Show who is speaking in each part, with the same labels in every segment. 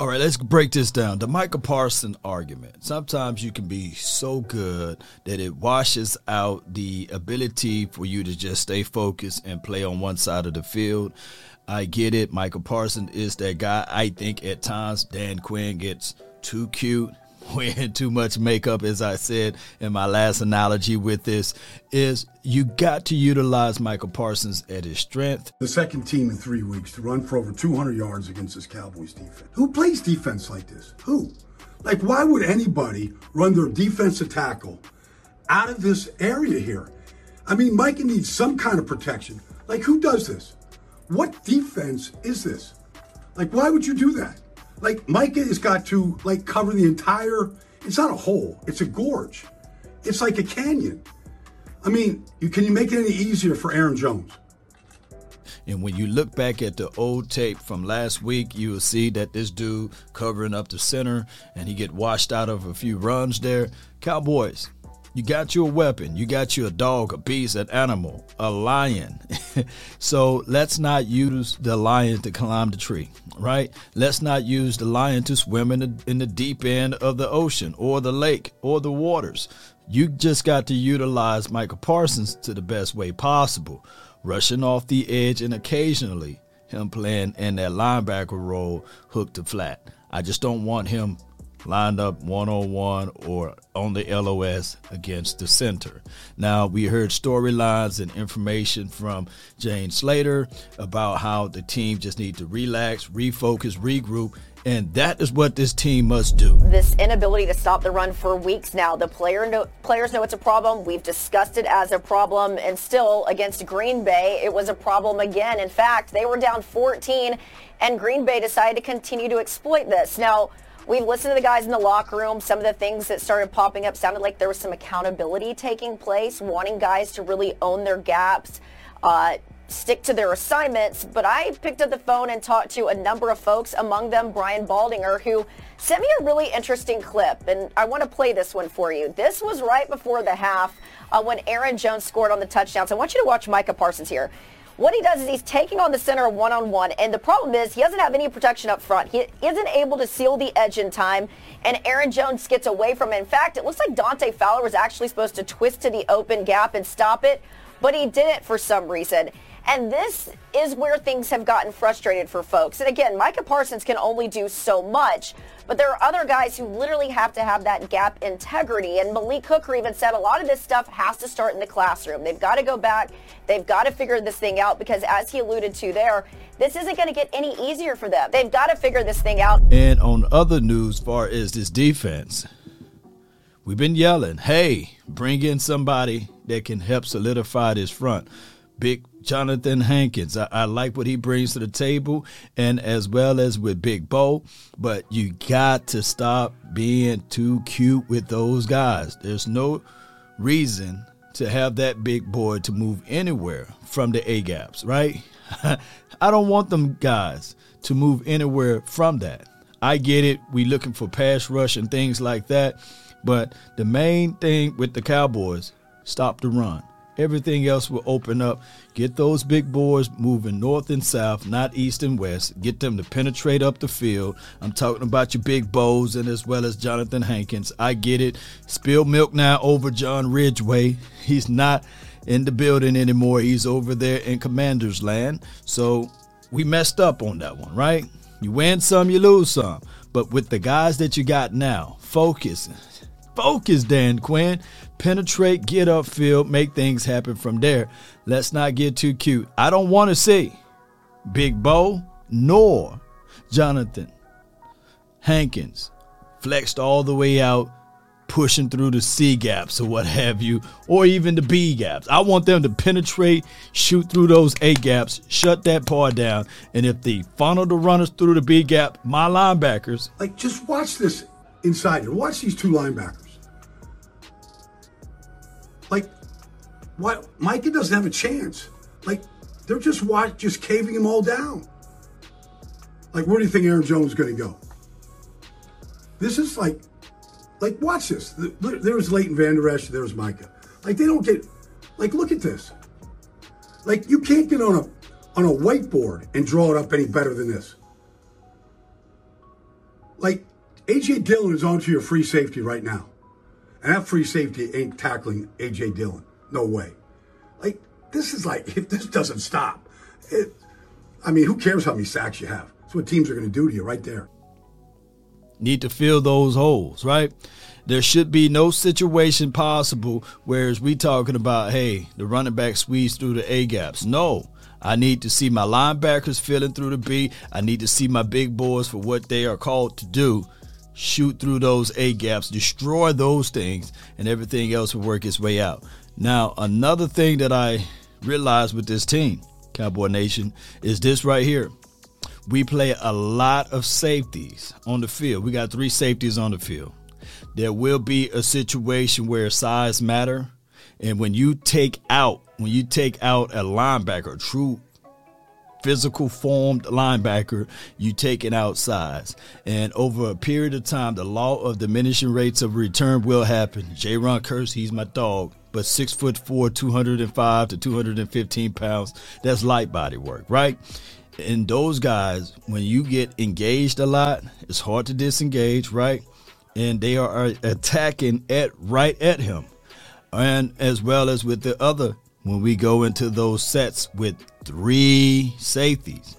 Speaker 1: All right, let's break this down. The Micah Parsons argument. Sometimes you can be so good that it washes out the ability for you to just stay focused and play on one side of the field. I get it. Micah Parsons is that guy. I think at times Dan Quinn gets too cute wearing too much makeup, as I said in my last analogy with this, is you got to utilize Micah Parsons at his strength.
Speaker 2: The second team in three weeks to run for over 200 yards against this Cowboys defense. Who plays defense like this? Who? Like, why would anybody run their defensive tackle out of this area here? I mean, Micah needs some kind of protection. Like, who does this? What defense is this? Like, why would you do that? Like Micah has got to like cover the entire. It's not a hole. It's a gorge. It's like a canyon. I mean, you can you make it any easier for Aaron Jones?
Speaker 1: And when you look back at the old tape from last week, you will see that this dude covering up the center and he get washed out of a few runs there. Cowboys, you got you a weapon. You got you a dog, a beast, an animal, a lion. so let's not use the lion to climb the tree, right? Let's not use the lion to swim in the, in the deep end of the ocean or the lake or the waters. You just got to utilize Micah Parsons to the best way possible, rushing off the edge and occasionally him playing in that linebacker role hook to flat. I just don't want him lined up one on one or on the LOS against the center. Now, we heard storylines and information from Jane Slater about how the team just need to relax, refocus, regroup, and that is what this team must do.
Speaker 3: This inability to stop the run for weeks now. The player know, players know it's a problem. We've discussed it as a problem, and still against Green Bay, it was a problem again. In fact, they were down 14, and Green Bay decided to continue to exploit this. Now, We've listened to the guys in the locker room. Some of the things that started popping up sounded like there was some accountability taking place, wanting guys to really own their gaps, uh, stick to their assignments. But I picked up the phone and talked to a number of folks, among them Brian Baldinger, who sent me a really interesting clip. And I want to play this one for you. This was right before the half uh, when Aaron Jones scored on the touchdowns. I want you to watch Micah Parsons here. What he does is he's taking on the center one-on-one, and the problem is he doesn't have any protection up front. He isn't able to seal the edge in time, and Aaron Jones gets away from him. In fact, it looks like Dante Fowler was actually supposed to twist to the open gap and stop it, but he didn't for some reason. And this is where things have gotten frustrated for folks. And again, Micah Parsons can only do so much, but there are other guys who literally have to have that gap integrity. And Malik Hooker even said a lot of this stuff has to start in the classroom. They've got to go back. They've got to figure this thing out because as he alluded to there, this isn't going to get any easier for them. They've got to figure this thing out.
Speaker 1: And on other news, far as this defense, we've been yelling, hey, bring in somebody that can help solidify this front. Big Johnathan Hankins. I, I, like what he brings to the table, and as well as with Big Bo. But you got to stop being too cute with those guys. There's no reason to have that big boy to move anywhere from the A gaps, right? I don't want them guys to move anywhere from that. I get it. We looking for pass rush and things like that. But the main thing with the Cowboys, stop the run. Everything else will open up. Get those big boys moving north and south, not east and west. Get them to penetrate up the field. I'm talking about your big bows and as well as Johnathan Hankins. I get it. Spill milk now over John Ridgeway. He's not in the building anymore. He's over there in Commander's Land. So we messed up on that one, right? You win some, you lose some. But with the guys that you got now, focus. Focus, Dan Quinn penetrate, get upfield, make things happen from there. Let's not get too cute. I don't want to see Big Bo nor Johnathan Hankins flexed all the way out, pushing through the C gaps or what have you, or even the B gaps. I want them to penetrate, shoot through those A gaps, shut that part down. And if they funnel the runners through the B gap, my linebackers.
Speaker 2: Like, just watch this inside here. Watch these two linebackers. Like, what? Micah doesn't have a chance. Like, they're just watch, just caving him all down. Like, where do you think Aaron Jones is going to go? This is like, like, watch this. There's Leighton Vander Esch. There's Micah. Like, they don't get. Like, look at this. Like, you can't get on a on a whiteboard and draw it up any better than this. Like, A.J. Dillon is onto your free safety right now. And that free safety ain't tackling A.J. Dillon. No way. Like, this is like, if this doesn't stop, it, I mean, who cares how many sacks you have? That's what teams are going to do to you right there.
Speaker 1: Need to fill those holes, right? There should be no situation possible whereas we talking about, hey, the running back squeeze through the A gaps. No. I need to see my linebackers filling through the B. I need to see my big boys for what they are called to do. Shoot through those A gaps, destroy those things, and everything else will work its way out. Now, another thing that I realized with this team, Cowboy Nation, is this right here we play a lot of safeties on the field. We got three safeties on the field. There will be a situation where size matter, and when you take out when you take out a linebacker, true physical formed linebacker, you take it out size. And over a period of time, the law of diminishing rates of return will happen. Jayron Kearse, he's my dog, but six foot four, 205 to 215 pounds, that's light body work, right? and those guys, when you get engaged a lot, it's hard to disengage, right? And they are attacking at right at him, and as well as with the other. When we go into those sets with three safeties,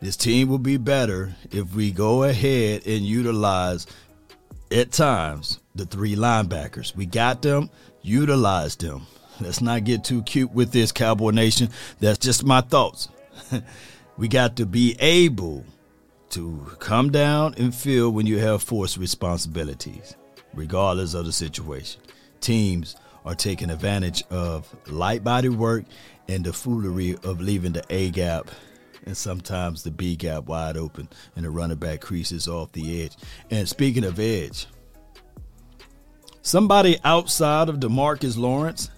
Speaker 1: this team will be better if we go ahead and utilize at times the three linebackers. We got them, utilize them. Let's not get too cute with this, Cowboy Nation. That's just my thoughts. We got to be able to come down and feel when you have force responsibilities, regardless of the situation. Teams are taking advantage of light body work and the foolery of leaving the A gap and sometimes the B gap wide open and the running back creases off the edge. And speaking of edge, somebody outside of DeMarcus Lawrence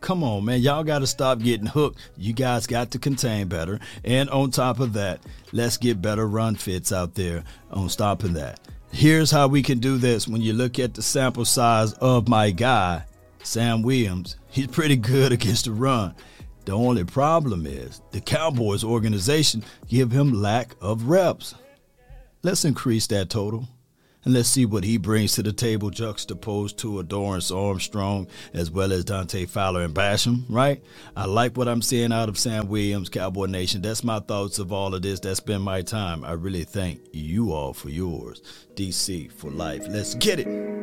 Speaker 1: Come on, man. Y'all got to stop getting hooked. You guys got to contain better. And on top of that, let's get better run fits out there on stopping that. Here's how we can do this when you look at the sample size of my guy, Sam Williams. He's pretty good against the run. The only problem is the Cowboys organization give him lack of reps. Let's increase that total. And let's see what he brings to the table juxtaposed to a Dorance Armstrong as well as Dante Fowler and Basham, right? I like what I'm seeing out of Sam Williams, Cowboy Nation. That's my thoughts of all of this. That's been my time. I really thank you all for yours. DC for life. Let's get it.